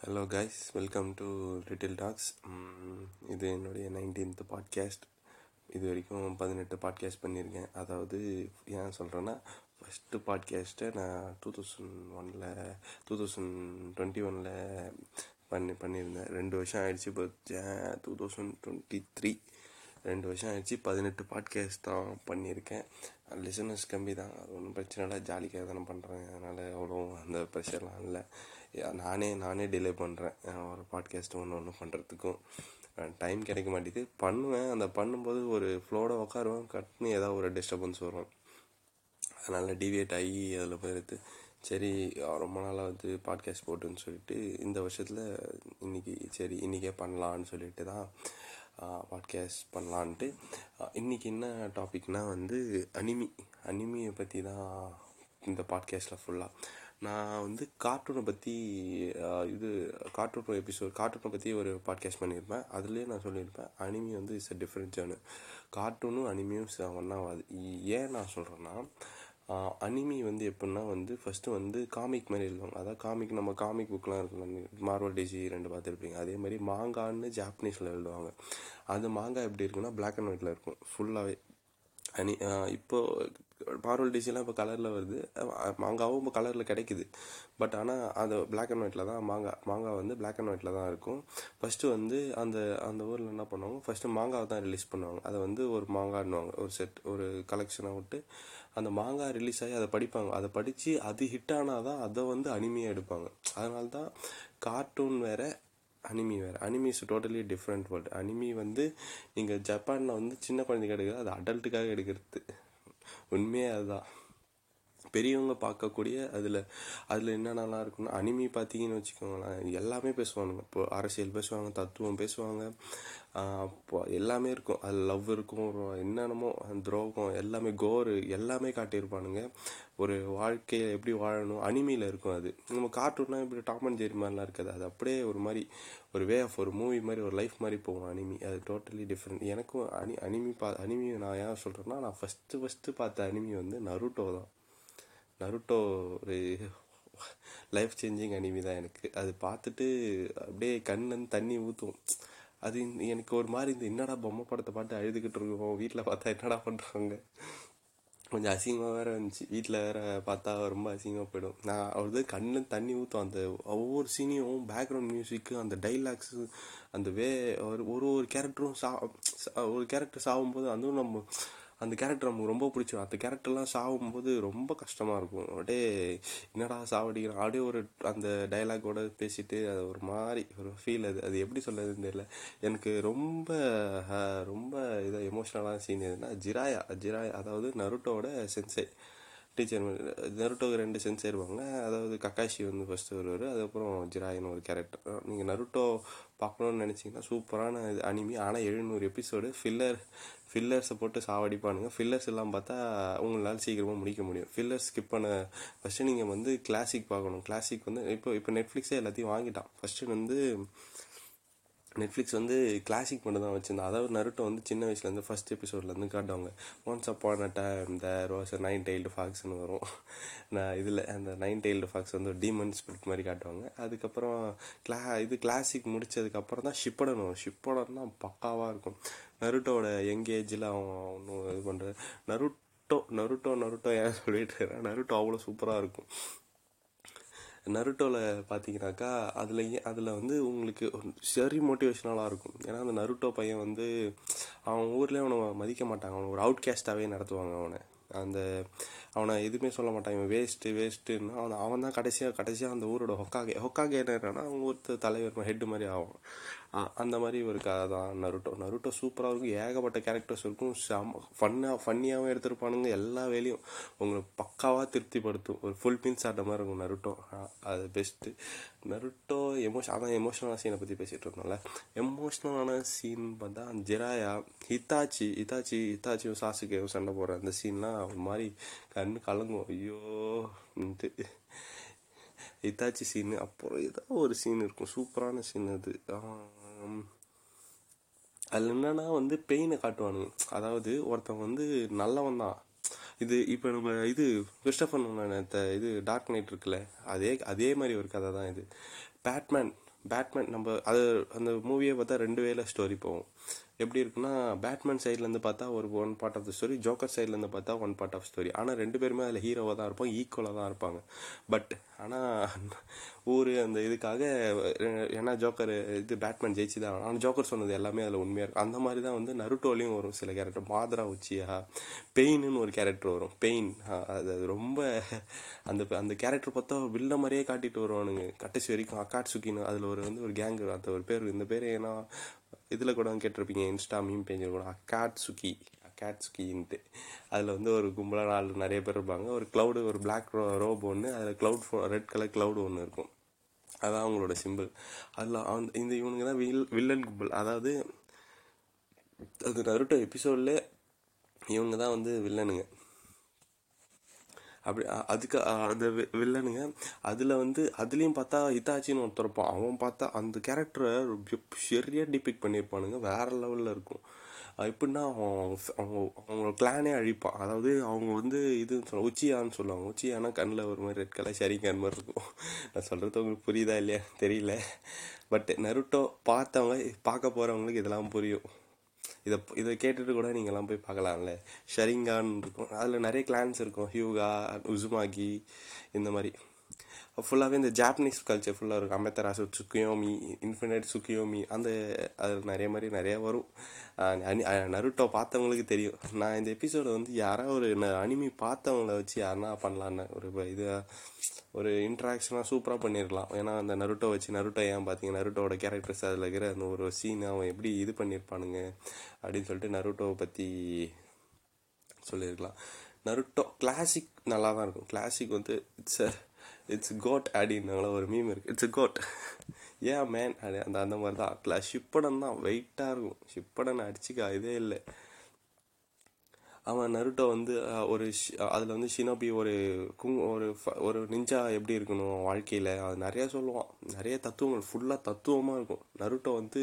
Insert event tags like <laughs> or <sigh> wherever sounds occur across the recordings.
Hello guys welcome to little talks இது என்னுடைய nineteenth podcast இது வரைக்கும் பதினெட்டு பாட்காஸ்ட் பண்ணியிருக்கேன். அதாவது ஏன் சொல்கிறேன்னா ஃபஸ்ட்டு பாட்காஸ்ட்டை நான் டூ தௌசண்ட் ஒனில் டூ தௌசண்ட் டுவெண்ட்டி ஒனில் பண்ணி பண்ணியிருந்தேன். ரெண்டு வருஷம் ஆயிடுச்சு இப்போ டூ தௌசண்ட் டுவெண்ட்டி த்ரீ ரெண்டு வருஷம் ஆயிடுச்சு பதினெட்டு பாட்காஸ்ட் தான் பண்ணியிருக்கேன். லிசனர்ஸ் கம்மி தான். அது ஒன்றும் பிரச்சனை இல்லை. ஜாலிக்காக தானே பண்ணுறேன் அதனால் அவ்வளோ அந்த ப்ரெஷர்லாம் இல்லை. நானே நானே டிலே பண்ணுறேன் ஒரு பாட்காஸ்ட் ஒன்று ஒன்று பண்ணுறதுக்கும் டைம் கிடைக்க மாட்டேது பண்ணுவேன். அந்த பண்ணும்போது ஒரு ஃப்ளோட உட்காருவேன் கட்னு ஏதாவது ஒரு டிஸ்டர்பன்ஸ் வரும். அதனால் டிவியேட் ஆகி அதில் போயிடுது. சரி ரொம்ப நாளாக வந்து பாட்காஸ்ட் போட்டுன்னு சொல்லிட்டு இந்த வருஷத்தில் இன்றைக்கி சரி இன்றைக்கே பண்ணலான்னு சொல்லிட்டு தான் பாட்காஸ்ட் பண்ணலான்ட்டு. இன்றைக்கி என்ன டாபிக்னால் வந்து அனிமி. அனிமியை பற்றி தான் இந்த பாட்காஸ்ட்டில் ஃபுல்லாக நான் வந்து கார்ட்டூனை பற்றி இது கார்ட்டூன் எபிசோட் கார்ட்டூனை பற்றி ஒரு பாட்காஸ்ட் பண்ணியிருப்பேன். அதுலேயே நான் சொல்லியிருப்பேன் அனிமி வந்து இட்ஸ் அ டிஃப்ரெண்ட் ஜேர்னு கார்ட்டூனும் அனிமியும் ஒன்றாகாது ஏன் நான் சொல்கிறேன்னா அனிமி வந்து எப்படின்னா வந்து ஃபஸ்ட்டு வந்து காமிக் மாதிரி எழுதுவாங்க. அதாவது காமிக் நம்ம காமிக் புக்லாம் இருக்கலாம் மார்வல் டிசி ரெண்டு பார்த்துருப்பீங்க. அதே மாதிரி மாங்கான்னு ஜாப்பனீஸில் எழுதுவாங்க. அது மாங்காய் எப்படி இருக்குன்னா பிளாக் அண்ட் ஒயிட்டில் இருக்கும். ஃபுல்லாகவே அனி இப்போது மார்வல் டிசிலாம் இப்போ கலரில் வருது. மாங்காவும் இப்போ கலரில் கிடைக்குது. பட் ஆனால் அந்த பிளாக் அண்ட் ஒயிட்டில் தான் மாங்காய் மாங்காய் வந்து பிளாக் அண்ட் ஒயிட்டில் தான் இருக்கும். ஃபஸ்ட்டு வந்து அந்த அந்த ஊரில் என்ன பண்ணுவாங்க? ஃபஸ்ட்டு மாங்காவை தான் ரிலீஸ் பண்ணுவாங்க. அதை வந்து ஒரு மாங்கான்னுவாங்க ஒரு செட் ஒரு கலெக்ஷனாக விட்டு அந்த மாங்காய் ரிலீஸ் ஆகி அதை படிப்பாங்க. அதை படித்து அது ஹிட் ஆனால் தான் அதை வந்து அனிமையாக எடுப்பாங்க. அதனால தான் கார்ட்டூன் வேறு அனிமி வேறு. Anime is totally different world anime வந்து நீங்கள் ஜப்பானில் வந்து சின்ன குழந்தைங்க எடுக்கிறது அது அடல்ட்டுக்காக எடுக்கிறது. உண்மையே அதுதான். பெரியவங்க பார்க்கக்கூடிய அதில் அதில் என்னென்னலாம் இருக்குன்னா அனிமி பார்த்தீங்கன்னு வச்சுக்கோங்களேன் எல்லாமே பேசுவானுங்க. இப்போ அரசியல் பேசுவாங்க தத்துவம் பேசுவாங்க இப்போ எல்லாமே இருக்கும். அது லவ் இருக்கும் என்னென்னமோ துரோகம் எல்லாமே கோரு எல்லாமே காட்டியிருப்பானுங்க. ஒரு வாழ்க்கையை எப்படி வாழணும் அனிமையில் இருக்கும் அது. நம்ம கார்ட்டூன்னா இப்படி டாப் அண்ட் ஜெரி மாதிரிலாம் இருக்காது. அது அப்படியே ஒரு மாதிரி ஒரு வே ஆஃப் ஒரு மூவி மாதிரி ஒரு லைஃப் மாதிரி போகும் அனிமி. அது டோட்டலி டிஃப்ரெண்ட் எனக்கும் அனி அனிமி பா அனிமி நான் ஏன் சொல்கிறேன்னா நான் ஃபஸ்ட்டு ஃபஸ்ட்டு பார்த்த அனிமி வந்து நருட்டோ தான். நருட்டோ ஒரு லைஃப் சேஞ்சிங் அனிமி தான் எனக்கு. அது பார்த்துட்டு அப்படியே கண்ணன் தண்ணி ஊற்றும் அது எனக்கு ஒரு மாதிரி இந்த என்னடா பொம்மை படத்தை பார்த்து அழுதுகிட்டு இருக்கோம். வீட்டில் பார்த்தா என்னடா பண்ணுறாங்க கொஞ்சம் அசிங்கமாக வேறு இருந்துச்சு. வீட்டில் வேறு பார்த்தா ரொம்ப அசிங்கமாக போயிடும். நான் அவரது கண்ணில் தண்ணி ஊற்றும் அந்த ஒவ்வொரு சீனியும் பேக்ரவுண்ட் மியூசிக்கு அந்த டைலாக்ஸு அந்த வே ஒரு ஒரு ஒரு கேரக்டரும் சா ஒரு கேரக்டர் சாகும்போது அதுவும் நம்ம அந்த கேரக்டர் நமக்கு ரொம்ப பிடிச்சிடும் அந்த கேரக்டர்லாம் சாகும்போது ரொம்ப கஷ்டமாக இருக்கும். அப்படியே என்னடா சாவடிக்கிறோம் அப்படியே ஒரு அந்த டைலாகோட பேசிட்டு அது ஒரு மாதிரி ஒரு ஃபீல் அது. அது எப்படி சொல்லதுன்னு தெரியல. எனக்கு ரொம்ப ரொம்ப இதாக எமோஷ்னலான சீன் எதுனா ஜிராயா. ஜிராயா அதாவது நருட்டோட சென்சை டீச்சர் நருட்டோக்கு ரெண்டு சென்ஸ் இருப்பாங்க அதாவது கக்காஷி வந்து ஃபஸ்ட்டு வருவார். அதுக்கப்புறம் ஜிராயின்னு ஒரு கேரக்டர் நீங்கள் நருட்டோ பார்க்கணுன்னு நினச்சிங்கன்னா சூப்பரான இது அனிமி ஆனால் எழுநூறு எபிசோடு ஃபில்லர் ஃபில்லர்ஸை போட்டு சாவடிப்பானுங்க. ஃபில்லர்ஸ் எல்லாம் பார்த்தா உங்களால் சீக்கிரமாக முடிக்க முடியும். ஃபில்லர்ஸ் ஸ்கிப் பண்ண ஃபஸ்ட்டு நீங்கள் வந்து கிளாசிக் பார்க்கணும். கிளாசிக் வந்து இப்போ இப்போ நெட்ஃப்ளிக்ஸே எல்லாத்தையும் வாங்கிட்டான். ஃபஸ்ட்டு வந்து நெட்ஃப்ளிக்ஸ் வந்து கிளாசிக் மட்டும் தான் வச்சுருந்தேன் அதாவது நருட்டோ வந்து சின்ன வயசுலேருந்து ஃபஸ்ட் எபிசோட்லேருந்து காட்டுவாங்க. Once upon a time the rose nine tailed ஃபாக்ஸ்னு வரும். நான் இதில் அந்த நைன் டெய்ல்டு ஃபாக்ஸ் வந்து ஒரு டீமன் ஸ்பிரிட் மாதிரி காட்டுவாங்க. அதுக்கப்புறம் கிளா இது கிளாசிக் முடிச்சதுக்கப்புறம் தான் ஷிப்படன் வரும். ஷிப்படன்னா பக்காவாக இருக்கும். நருட்டோட யங் ஏஜில் அவன் ஒன்றும் இது பண்ணுறது நருட்டோ நருட்டோ நருட்டோ ஏன் சொல்லிட்டு நருட்டோ அவ்வளோ சூப்பராக இருக்கும். நருட்டோவில் பார்த்தீங்கன்னாக்கா அதில் அதில் வந்து உங்களுக்கு சரி மோட்டிவேஷனலாக இருக்கும். ஏன்னா அந்த நருட்டோ பையன் வந்து அவன் ஊர்லேயே அவனை மதிக்க மாட்டாங்க. அவனை ஒரு அவுட் கேஸ்டாகவே நடத்துவாங்க அவனை. அந்த அவனை எதுவுமே சொல்ல மாட்டான். இவன் வேஸ்ட்டு வேஸ்ட்டுன்னா அவன் அவன் தான் கடைசியாக கடைசியாக அந்த ஊரோட ஹொக்காகே ஹொக்காகே என்னன்னா அவங்க ஒருத்தர் தலைவர் ஹெட்டு மாதிரி ஆகும் அந்த மாதிரி ஒரு கதை தான் நருட்டோ. நருட்டோ சூப்பராக இருக்கும். ஏகப்பட்ட கேரக்டர்ஸ் இருக்கும். செம ஃபன்னாக ஃபன்னியாகவும் எடுத்திருப்பானுங்க. எல்லா வேலையும் உங்களை பக்காவாக திருப்திப்படுத்தும். ஒரு ஃபுல் பின்ஸ் ஆட்ட மாதிரி இருக்கும் நருட்டோ. அது பெஸ்ட்டு நருட்டோ எமோஷன் அதான் எமோஷனலான சீனை பற்றி பேசிகிட்டு இருந்தோம்ல. எமோஷ்னலான சீன் பார்த்தா ஜெராயா ஹித்தாச்சி ஹித்தாச்சி ஹித்தாச்சியும் சாசுக்கு சண்டை போடுற அந்த சீன்லாம் ஒரு மாதிரி கண்ணு கலங்கும். ஐயோ இத்தாச்சி சீனு அப்புறம் ஏதோ ஒரு சீன் இருக்கும். சூப்பரான சீன் அது. அதில் என்னன்னா வந்து பெயினை காட்டுவானுங்க. அதாவது ஒருத்தன் வந்து நல்லவன் தான். இது இப்போ நம்ம இது கிறிஸ்டபர் நோலன் இது டார்க் நைட் இருக்குல்ல அதே அதே மாதிரி ஒரு கதை தான் இது. பேட்மேன் பேட்மேன் நம்ம அது அந்த மூவியை பார்த்தா ரெண்டு வேலை ஸ்டோரி போகும். எப்படி இருக்குன்னா பேட்மேன் சைட்லேருந்து பார்த்தா ஒரு one part of the story Joker சைட்லேருந்து பார்த்தா ஒன் பார்ட் ஆஃப் ஸ்டோரி ஆனால் ரெண்டு பேருமே அதில் ஹீரோவாக தான் இருப்பாங்க ஈக்குவலாக தான் இருப்பாங்க. பட் ஆனால் ஊர் அந்த இதுக்காக ஏன்னா ஜோக்கர் இது பேட்மேன் ஜெயிச்சு தான். ஆனால் ஜோக்கர் சொன்னது எல்லாமே அதில் உண்மையாக இருக்கும் அந்த மாதிரி தான் வந்து நருட்டோலையும் வரும் சில கேரக்டர் மாதரா உச்சியா பெயின்னு ஒரு கேரக்டர் வரும். பெயின் அது அது ரொம்ப அந்த அந்த கேரக்டர் பார்த்தா வில்ல மாதிரியே காட்டிட்டு வருவானுங்க. கடைசி வரைக்கும் அக்காட்சுக்கின்னு அதில் ஒரு வந்து ஒரு கேங் அந்த ஒரு பேர் இந்த பேர் ஏன்னா இதில் கூட கேட்டிருப்பீங்க இன்ஸ்டா மீம் பேஜில் கூட அக்காட்சுக்கி அக்காட்சுக்கின்ட்டு அதில் வந்து ஒரு கும்பலாக நாலு நிறைய பேர் இருப்பாங்க. ஒரு க்ளவுடு ஒரு பிளாக் ரோ ரோப் ஒன்று அதில் க்ளவுட் ஃபோ ரெட் கலர் க்ளவுடு ஒன்று இருக்கும். அதான் அவங்களோட சிம்பிள் அதில் அந்த இந்த இவனுங்க தான் வில் வில்லன் கும்பல். அதாவது அது நருட்டோ எபிசோடில் இவங்க தான் வந்து வில்லனுங்க அப்படி அதுக்கு அந்த வில்லனுங்க அதில் வந்து அதுலேயும் பார்த்தா ஹிதாச்சின்னு ஒருத்தர் இருப்பான். அவன் பார்த்தா அந்த கேரக்டரை சரியாக டிபிக் பண்ணியிருப்பானுங்க. வேறு லெவலில் இருக்கும். எப்படின்னா அவங்க அவங்க பிளானே அழிப்பான். அதாவது அவங்க வந்து இதுன்னு சொல்ல உச்சியான்னு சொல்லுவாங்க. உச்சியானா கண்ணில் ஒரு மாதிரி ரெட் கலர் ஷரிக்கான் மாதிரி இருக்கும். நான் சொல்கிறது உங்களுக்கு புரியுதா இல்லையா? தெரியல. பட் நருட்டோ பார்த்தவங்க பார்க்க போகிறவங்களுக்கு இதெல்லாம் புரியும். இதை இதை கேட்டுட்டு கூட நீங்கள்லாம் போய் பார்க்கலாம்ல. ஷரிங்கான் இருக்கும். அதில் நிறைய கிளான்ஸ் இருக்கும். ஹியூகா உசுமாகி இந்த மாதிரி. ஃபுல்லாகவே இந்த ஜாப்பனீஸ் கல்ச்சர் ஃபுல்லாக இருக்கும் அமெத்தராசு சுக்கியோமி இன்ஃபினைட் சுக்கியோமி அந்த அது நிறைய மாதிரி நிறைய வரும். நருட்டோ பார்த்தவங்களுக்கு தெரியும். நான் இந்த எபிசோடை வந்து யாராவது ஒரு அனிமி பார்த்தவங்கள வச்சு யாருன்னா பண்ணலான்னு ஒரு இது ஒரு இன்ட்ராக்ஷனாக சூப்பராக பண்ணியிருக்கலாம் ஏன்னா அந்த நருட்டோ வச்சு நருட்டோ ஏன் பார்த்தீங்க? நருட்டோட கேரக்டர்ஸ் அதில் இருக்கிற அந்த ஒரு சீன் அவன் எப்படி இது பண்ணியிருப்பானுங்க அப்படின்னு சொல்லிட்டு நருட்டோவை பற்றி சொல்லியிருக்கலாம் நருட்டோ கிளாசிக் நல்லா தான் இருக்கும். கிளாசிக் வந்து இட்ஸ் இட்ஸ் கோட் அப்படின்னால ஒரு மீம் இருக்குது இட்ஸ் கோட் ஏன் மேன் அது அந்த அந்த மாதிரி தான் கிளாஸ் ஷிப்படன் தான் வெயிட்டாக இருக்கும். ஷிப்படன் அடிச்சுக்க இதே இல்லை. அவன் நருட்டோ வந்து ஒரு அதில் வந்து ஷினோபி ஒரு குங் ஒரு ஒரு நிஞ்சா எப்படி இருக்கணும் வாழ்க்கையில்? அது நிறையா சொல்லுவான். நிறைய தத்துவங்கள் ஃபுல்லாக தத்துவமாக இருக்கும். நருட்டோ வந்து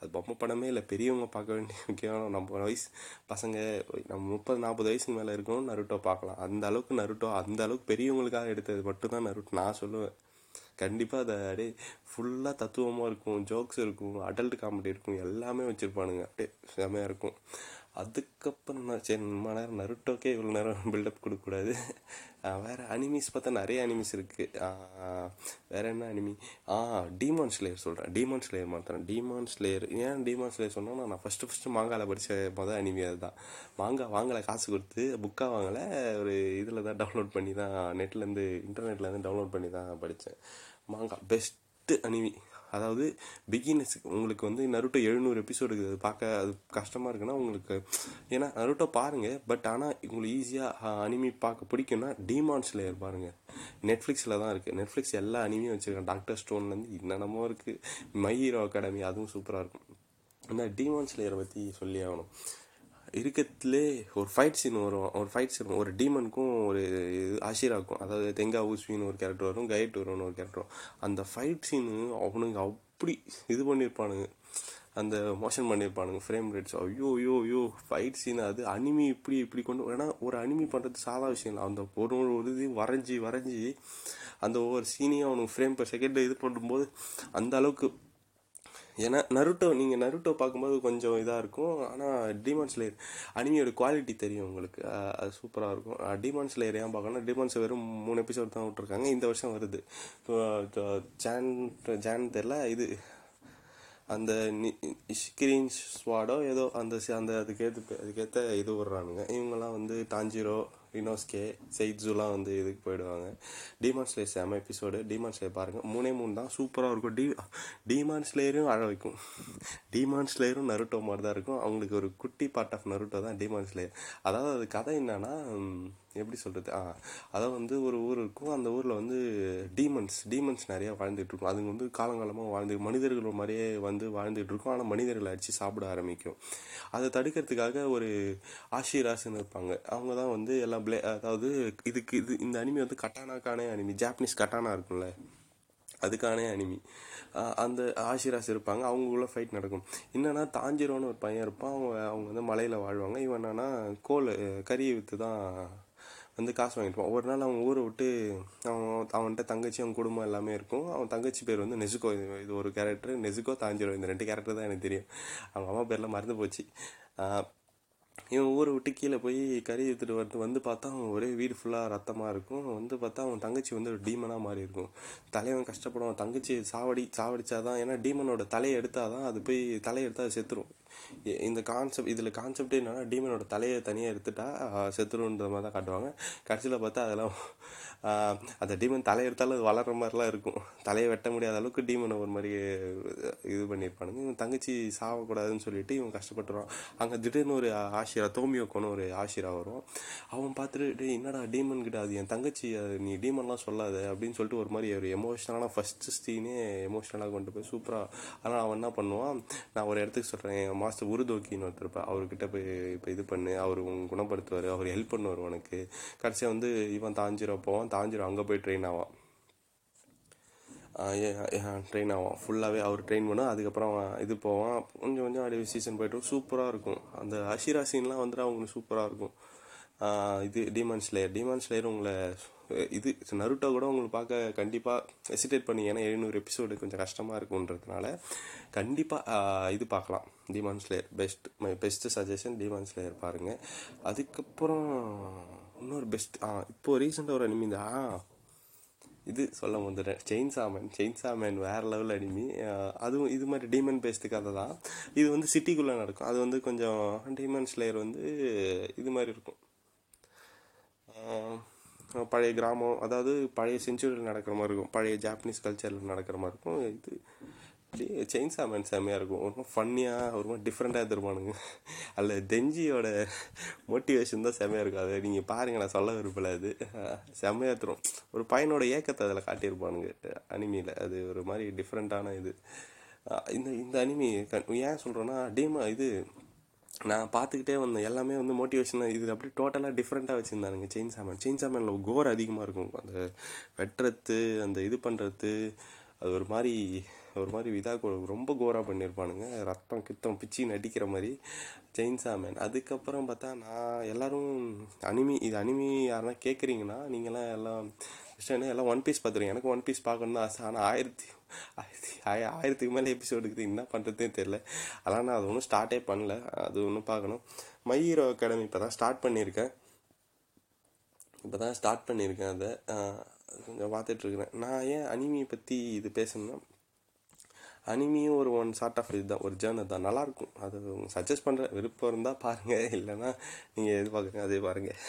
அது பொம்மை படமே இல்லை. பெரியவங்க பார்க்க வேண்டிய <laughs> முக்கியம் நம்ம வயசு பசங்க நம்ம முப்பது நாற்பது வயசுக்கு மேலே இருக்கணும் நருட்டோ பார்க்கலாம். அந்த அளவுக்கு நருட்டோ அந்த அளவுக்கு பெரியவங்களுக்காக எடுத்தது மட்டும்தான் நருட்டோ நான் சொல்லுவேன். கண்டிப்பாக அதை அப்படியே ஃபுல்லாக தத்துவமாக இருக்கும். ஜோக்ஸ் இருக்கும். அடல்ட் காமெடி இருக்கும். எல்லாமே வச்சுருப்பானுங்க. அப்படியே செமையாக இருக்கும். அதுக்கப்புறம் நான் சரி ரொம்ப நேரம் நருட்டோக்கே இவ்வளோ நேரம் பில்டப் கொடுக்கக்கூடாது. வேறு அனிமிஸ் பார்த்தா நிறைய அனிமிஸ் இருக்குது வேறு என்ன அனிமி ஆ டீமான் ஸ்லேயர் சொல்கிறேன் டீமான் ஸ்லேயர் மாத்திரம். டீமான் ஸ்லேயர் ஏன் டீமான் ஸ்லேயர் சொன்னால் நான் ஃபஸ்ட்டு ஃபஸ்ட்டு மாங்காவில் படித்த மொதல் அனிமி அதுதான். மாங்காய் வாங்கலை காசு கொடுத்து புக்காக வாங்கலை ஒரு இதில் தான் டவுன்லோட் பண்ணி தான் நெட்லேருந்து இன்டர்நெட்லேருந்து டவுன்லோட் பண்ணி தான் படித்தேன் மாங்காய் பெஸ்ட்டு அனிமி அதாவது பிகினர்ஸுக்கு உங்களுக்கு வந்து நருட்டோ எழுநூறு எபிசோடு அது பார்க்க அது கஷ்டமாக இருக்குன்னா உங்களுக்கு ஏன்னா நருட்டோ பாருங்கள் பட் ஆனால் உங்களுக்கு ஈஸியாக அனிமி பார்க்க பிடிக்கும்னா டிமான் ஸ்லேயர் பாருங்கள் நெட்ஃப்ளிக்ஸில் தான் இருக்குது நெட்ஃப்ளிக்ஸ் எல்லா அனிமியும் வச்சுருக்கேன் டாக்டர் ஸ்டோன்லேருந்து என்னென்னமோ இருக்குது மை ஹீரோ அகாடமி அதுவும் சூப்பராக இருக்கும். இந்த டிமான் ஸ்லேயரை பற்றி சொல்லி ஆகணும். இருக்கிறதுலே ஒரு ஃபைட் சீன் வரும். ஒரு ஃபைட் சீன் ஒரு டீமனுக்கும் ஒரு இது ஆஷிராக்கும் அதாவது தெங்கா ஊஸ்வின்னு ஒரு கேரக்டர் வரும் கைட் வரும்னு ஒரு கேரக்டர் வரும். அந்த ஃபைட் சீனு அவனுங்க அப்படி இது பண்ணியிருப்பானுங்க அந்த மோஷன் பண்ணியிருப்பானுங்க ஃப்ரேம் ரேட்ஸ் ஐயோ ஐயோ ஐயோ ஃபைட் சீன் அது. அனிமி இப்படி இப்படி கொண்டு ஏன்னா ஒரு அனிமி பண்ணுறது சாதா விஷயம் இல்லை அந்த ஒரு ஒரு இது வரைஞ்சி வரைஞ்சி அந்த ஒவ்வொரு சீனையும் அவனுக்கு ஃப்ரேம் பர் செகண்ட் இது பண்ணும்போது அந்த அளவுக்கு ஏன்னா நருட்டோ நீங்கள் நருட்டோ பார்க்கும்போது கொஞ்சம் இதாக இருக்கும். ஆனால் டிமான் ஸ்லேயர் அனிமியோட குவாலிட்டி தெரியும் உங்களுக்கு. அது சூப்பராக இருக்கும். டிமான் ஸ்லேயர் ஏன் பார்க்கணும் டிமான்ஸ் வெறும் மூணு எபிசோட் தான் விட்ருக்காங்க இந்த வருஷம் வருது. ஜான் ஜான் தெரில இது அந்த ஸ்க்ரீன் ஸ்வாடோ ஏதோ அந்த அந்த அதுக்கேற்ற அதுக்கேற்ற இது விட்றானுங்க. இவங்கெல்லாம் வந்து டாஞ்சிரோ ரினோஸ்கே செயிட்ஸுலாம் வந்து இதுக்கு போயிடுவாங்க. டிமான் ஸ்லேயர் செம எபிசோடு டிமான் ஸ்லேயர் பாருங்கள் மூணே மூணு தான் சூப்பராக இருக்கும். டி டிமான் ஸ்லேயரும் அழ வைக்கும். டிமான் ஸ்லேயரும் நருட்டோ மாதிரி தான் இருக்கும். அவங்களுக்கு ஒரு குட்டி பார்ட் ஆஃப் நருட்டோ தான் டிமான் ஸ்லேயர் அதாவது அது கதை என்னன்னா எப்படி சொல்கிறது ஆ அதாவது வந்து ஒரு ஊர் இருக்கும். அந்த ஊரில் வந்து டீமன்ஸ் டீமன்ஸ் நிறையா வாழ்ந்துகிட்டு இருக்கும். அதுங்க வந்து காலங்காலமாக வாழ்ந்து மனிதர்கள் மாதிரியே வந்து வாழ்ந்துகிட்டு இருக்கும். ஆனால் மனிதர்களை அடித்து சாப்பிட ஆரம்பிக்கும். அதை தடுக்கிறதுக்காக ஒரு ஆஷிராஸ்ன்னு இருப்பாங்க. அவங்க தான் வந்து எல்லாம் பிளே அதாவது இதுக்கு இது இந்த அனிமி வந்து கட்டானாக்கானே அனிமி. ஜாப்பனீஸ் கட்டானா இருக்கும்ல. அதுக்கானே அனிமி. அந்த ஆஷிராஸ் இருப்பாங்க. அவங்களுக்குள்ள ஃபைட் நடக்கும். என்னன்னா தாஞ்சிரோன்னு ஒரு பையன் இருப்பான். அவங்க அவங்க வந்து மலையில் வாழ்வாங்க. இவன் என்னன்னா கோல் கறியை விற்று தான் வந்து காசு வாங்கிட்டு ஒரு நாள் அவன் ஊரை விட்டு அவன் அவன்கிட்ட தங்கச்சி அவன் குடும்பம் எல்லாமே இருக்கும். அவன் தங்கச்சி பேர் வந்து நெசுகோ இது ஒரு கேரக்டர் நெசுகோ தாஞ்சிரோ. இந்த ரெண்டு கேரக்டர் தான் எனக்கு தெரியும். அவங்க அம்மா பேர்லாம் மறந்து போச்சு. இவன் ஊரை விட்டு கீழே போய் கறி எடுத்துகிட்டு வந்து வந்து பார்த்தா அவன் ஒரே வீடு ஃபுல்லாக ரத்தமாக இருக்கும். வந்து பார்த்தா அவன் தங்கச்சி வந்து ஒரு டீமனாக மாறி இருக்கும். தலைவன் கஷ்டப்படுவான். தங்கச்சி சாவடி சாவடிச்சாதான் ஏன்னா டீமனோட தலையை எடுத்தால் தான் அது போய் தலையை எடுத்தால் அது செத்துரும். இந்த கான்செப்ட் இதில் கான்செப்ட் என்னன்னா டீமனோட தலையை தனியாக எடுத்துட்டா செத்துருன்ற மாதிரி தான் காட்டுவாங்க. கடைசியில் பார்த்தா அதெல்லாம் அந்த டீமன் தலை எடுத்தாலும் அது வளர்கிற மாதிரிலாம் இருக்கும். தலையை வெட்ட முடியாத அளவுக்கு டீமனை ஒரு மாதிரி இது பண்ணியிருப்பானுங்க. இவன் தங்கச்சி சாவக்கூடாதுன்னு சொல்லிட்டு இவன் கஷ்டப்பட்டுருவான். அங்கே திடீர்னு ஒரு ஆஷிரா தோமியோக்கோன்னு ஒரு ஆஷிரா வரும். அவன் பார்த்துட்டு டே என்னடா டீமன் கிட்ட அது என் தங்கச்சி அது நீ டீமன்லாம் சொல்லாத. அப்படின்னு சொல்லிட்டு ஒரு மாதிரி ஒரு எமோஷனலான ஃபஸ்ட்டு சீனே எமோஷனலாக கொண்டு போய் சூப்பராக ஆனால் அவன் என்ன பண்ணுவான்? நான் ஒரு இடத்துக்கு சொல்கிறேன் என் மாஸ்டர் உருதோக்கின்னு ஒருத்தருப்பா அவர்கிட்ட போய் இப்போ இது பண்ணு. அவர் குணப்படுத்துவார். அவர் ஹெல்ப் பண்ணுவார் உனக்கு. கடைசியாக வந்து இவன் தாஞ்சிரோ போவான். தாஞ்சிரோ அங்கே போய் ட்ரெயின் ஆவான். ட்ரெயின் ஆவான். ஃபுல்லாகவே அவர் ட்ரெயின் பண்ணும் அதுக்கப்புறம் அவன் இது போவான். கொஞ்சம் கொஞ்சம் அப்படியே சீசன் போய்ட்டு சூப்பராக இருக்கும். அந்த அஷிரா சீன்லாம் வந்துட்டு அவங்களுக்கு சூப்பராக இருக்கும். இது டிமான் ஸ்லேயர் டிமான் ஸ்லேயர் உங்களை இது நருட்டோ கூட உங்களுக்கு பார்க்க கண்டிப்பாக எசிடேட் பண்ணி ஏன்னா எழுநூறு எபிசோடு கொஞ்சம் கஷ்டமாக இருக்குன்றதுனால கண்டிப்பாக இது பார்க்கலாம். Demon Slayer best my best suggestion Demon Slayer பாருங்கள் அதுக்கப்புறம் இன்னொரு பெஸ்ட் ஆ இப்போது ரீசெண்டாக ஒரு அனிமி ஆ இது சொல்ல வந்துட்டேன் செயின் சாமன் செயின் சாமன் வேறு லெவல் அடிமி அதுவும் இது மாதிரி டீமன் பேஸ்டு கதை தான். இது வந்து சிட்டிக்குள்ளே நடக்கும். அது வந்து கொஞ்சம் டீமன் ஸ்லேயர் வந்து இது மாதிரி இருக்கும். பழைய கிராமம் அதாவது பழைய செஞ்சுரியில் நடக்கிற மாதிரி இருக்கும். பழைய ஜாப்பனீஸ் கல்ச்சரில் நடக்கிற மாதிரி இருக்கும். இது அப்படியே செயின் சாமன் செம்மையாக இருக்கும். ஒரு மாதிரி ஃபன்னியாக ஒரு மாதிரி டிஃப்ரெண்ட்டாக எடுத்துருப்பானுங்க அதில் தெஞ்சியோட மோட்டிவேஷன் தான் செம்மையாக இருக்கும். அதை நீங்கள் பாருங்கள் நான் சொல்ல விரும்பல அது. செம்மையாக எடுத்துரும் ஒரு பையனோட ஏக்கத்தை அதில் காட்டியிருப்பானுங்க அனிமியில். அது ஒரு மாதிரி டிஃப்ரெண்ட்டான இது. இந்த இந்த அனிமி ஏன் சொல்கிறேன்னா டீமா இது நான் பார்த்துக்கிட்டே வந்தேன். எல்லாமே வந்து மோட்டிவேஷனாக இது அப்படியே டோட்டலாக டிஃப்ரெண்ட்டாக வச்சுருந்தானுங்க செயின் சாமன். செயின் சாமனில் கோர் அதிகமாக இருக்கும். அந்த வெட்டுறது அந்த இது பண்ணுறது அது ஒரு மாதிரி ஒரு மாதிரி இதாக ரொம்ப கோராக பண்ணியிருப்பானுங்க ரத்தம் கித்தம் பிச்சு நடிக்கிற மாதிரி. ஜெயின்சா மேன் அதுக்கப்புறம் பார்த்தா நான் எல்லோரும் அனிமி இது அனிமி யாருன்னா கேட்குறீங்கன்னா நீங்களாம் எல்லாம் என்ன எல்லாம் ஒன் பீஸ் பார்த்துருங்க. எனக்கு ஒன் பீஸ் பார்க்கணுன்னு ஆசை. ஆனால் ஆயிரத்தி ஆயிரத்தி ஆயிரத்துக்கு மேலே எபிசோடு இருக்குது. என்ன பண்ணுறதுனே தெரில அதெல்லாம் நான் அது ஒன்றும் ஸ்டார்ட்டே பண்ணல. அது ஒன்றும் பார்க்கணும். மை ஹீரோ அகாடமி இப்போ தான் ஸ்டார்ட் பண்ணியிருக்கேன். இப்போ தான் ஸ்டார்ட் பண்ணியிருக்கேன் அதை. கொஞ்சம் பார்த்துட்ருக்குறேன் நான் ஏன் அனிமியை பற்றி இது பேசணுன்னா அனிமியும் ஒரு ஒன் சார்ட் ஆஃப் இதுதான் ஒரு ஜேர்னர் தான். நல்லாயிருக்கும் அது சஜஸ்ட் பண்ணுற விருப்பம் இருந்தால் பாருங்கள் இல்லைன்னா நீங்கள் எதிர்பார்க்குங்க அதே பாருங்கள்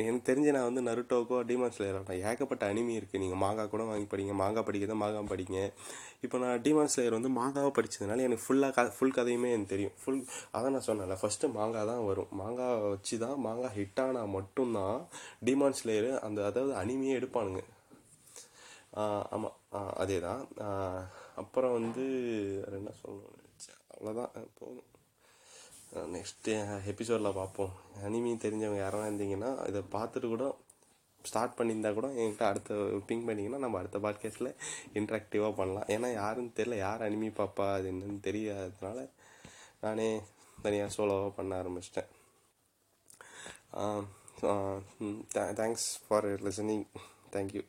எனக்கு தெரிஞ்சு நான் வந்து நருட்டோக்கோ டிமான் ஸ்லேயர் ஏகப்பட்ட அனிமி இருக்குது நீங்கள் மாங்கா கூட வாங்கி படிங்க. மாங்கா படிக்கிறத மாங்கா படிங்க. இப்போ நான் டிமான் ஸ்லேயர் வந்து மாங்காவை படித்ததுனால எனக்கு ஃபுல்லாக க ஃபுல் கதையுமே எனக்கு தெரியும். ஃபுல் அதான் நான் சொன்னேன்ல ஃபஸ்ட்டு மாங்கா தான் வரும். மாங்கா வச்சு தான் மாங்கா ஹிட் ஆனால் மட்டும்தான் டிமான் ஸ்லேயர் அந்த அதாவது அனிமியே எடுப்பானுங்க. ஆமாம் அதே தான் அப்புறம் வந்து வேறு என்ன சொல்லணும்னு நினச்சேன். அவ்வளோதான் போதும். நெக்ஸ்ட்டு எபிசோடில் பார்ப்போம். அனிமி தெரிஞ்சவங்க யாராவது இருந்தீங்கன்னா இதை பார்த்துட்டு கூட ஸ்டார்ட் பண்ணியிருந்தா கூட என்கிட்ட அடுத்த பிங் பண்ணிங்கன்னா நம்ம அடுத்த பாட்காஸ்ட்டில் இன்ட்ராக்டிவாக பண்ணலாம். ஏன்னா யாருன்னு தெரில யார் அனிமி பாப்பா அது என்னன்னு தெரியாததுனால நானே தனியாக சோலோவாக பண்ண ஆரம்பிச்சிட்டேன். Thanks for listening thank you